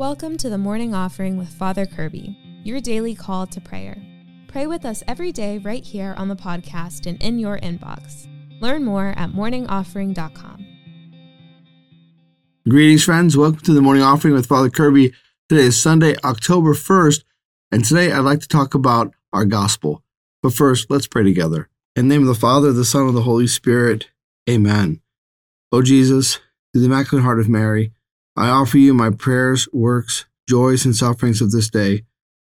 Welcome to the morning offering with Father Kirby, your daily call to prayer. Pray with us every day right here on the podcast and in your inbox. Learn more at morningoffering.com. Greetings, friends. Welcome to the morning offering with Father Kirby. Today is Sunday, October 1st, and today I'd like to talk about our gospel. But first, let's pray together. In the name of the Father, the Son, and the Holy Spirit, amen. O Jesus, through the Immaculate Heart of Mary, I offer you my prayers, works, joys, and sufferings of this day,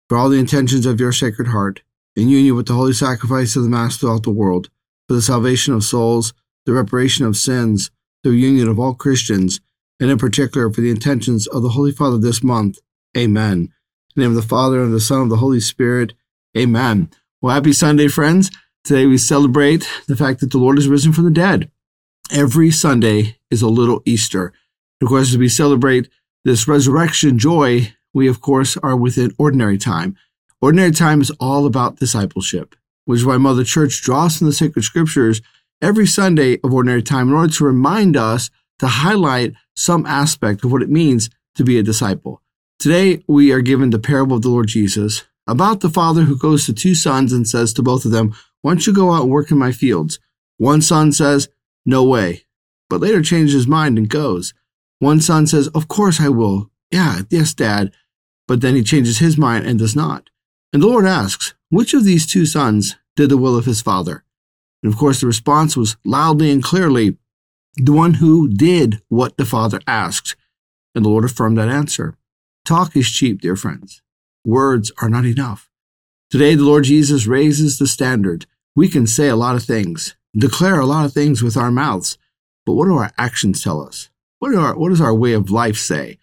for all the intentions of your Sacred Heart, in union with the holy sacrifice of the Mass throughout the world, for the salvation of souls, the reparation of sins, the reunion of all Christians, and in particular for the intentions of the Holy Father this month. Amen. In the name of the Father, and the Son, and the Holy Spirit. Amen. Well, happy Sunday, friends. Today we celebrate the fact that the Lord is risen from the dead. Every Sunday is a little Easter. Of course, as we celebrate this resurrection joy, we of course are within ordinary time. Ordinary time is all about discipleship, which is why Mother Church draws from the sacred scriptures every Sunday of ordinary time in order to remind us to highlight some aspect of what it means to be a disciple. Today, we are given the parable of the Lord Jesus about the father who goes to two sons and says to both of them, Why don't you go out and work in my fields? One son says, No way, but later changes his mind and goes. One son says, Of course I will. Yeah, yes, Dad. But then he changes his mind and does not. And the Lord asks, Which of these two sons did the will of his father? And of course, the response was loudly and clearly, The one who did what the father asked. And the Lord affirmed that answer. Talk is cheap, dear friends. Words are not enough. Today, the Lord Jesus raises the standard. We can say a lot of things, declare a lot of things with our mouths, but what do our actions tell us? What, our, what does our way of life say?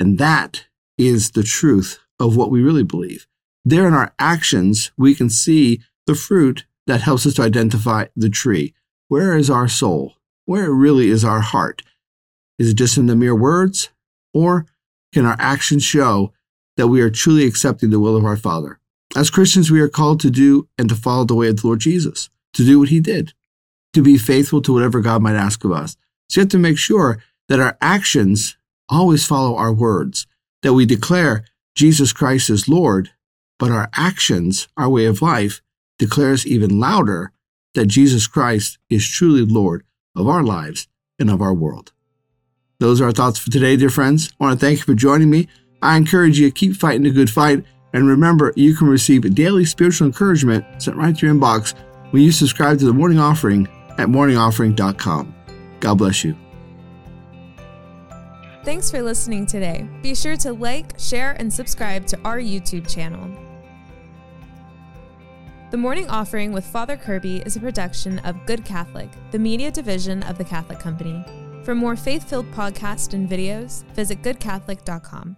And that is the truth of what we really believe. There in our actions, we can see the fruit that helps us to identify the tree. Where is our soul? Where really is our heart? Is it just in the mere words? Or can our actions show that we are truly accepting the will of our Father? As Christians, we are called to do and to follow the way of the Lord Jesus, to do what he did, to be faithful to whatever God might ask of us. So you have to make sure that our actions always follow our words, that we declare Jesus Christ is Lord, but our actions, our way of life, declares even louder that Jesus Christ is truly Lord of our lives and of our world. Those are our thoughts for today, dear friends. I want to thank you for joining me. I encourage you to keep fighting the good fight. And remember, you can receive daily spiritual encouragement sent right to your inbox when you subscribe to the morning offering at morningoffering.com. God bless you. Thanks for listening today. Be sure to like, share, and subscribe to our YouTube channel. The Morning Offering with Father Kirby is a production of Good Catholic, the media division of the Catholic Company. For more faith filled podcasts and videos, visit goodcatholic.com.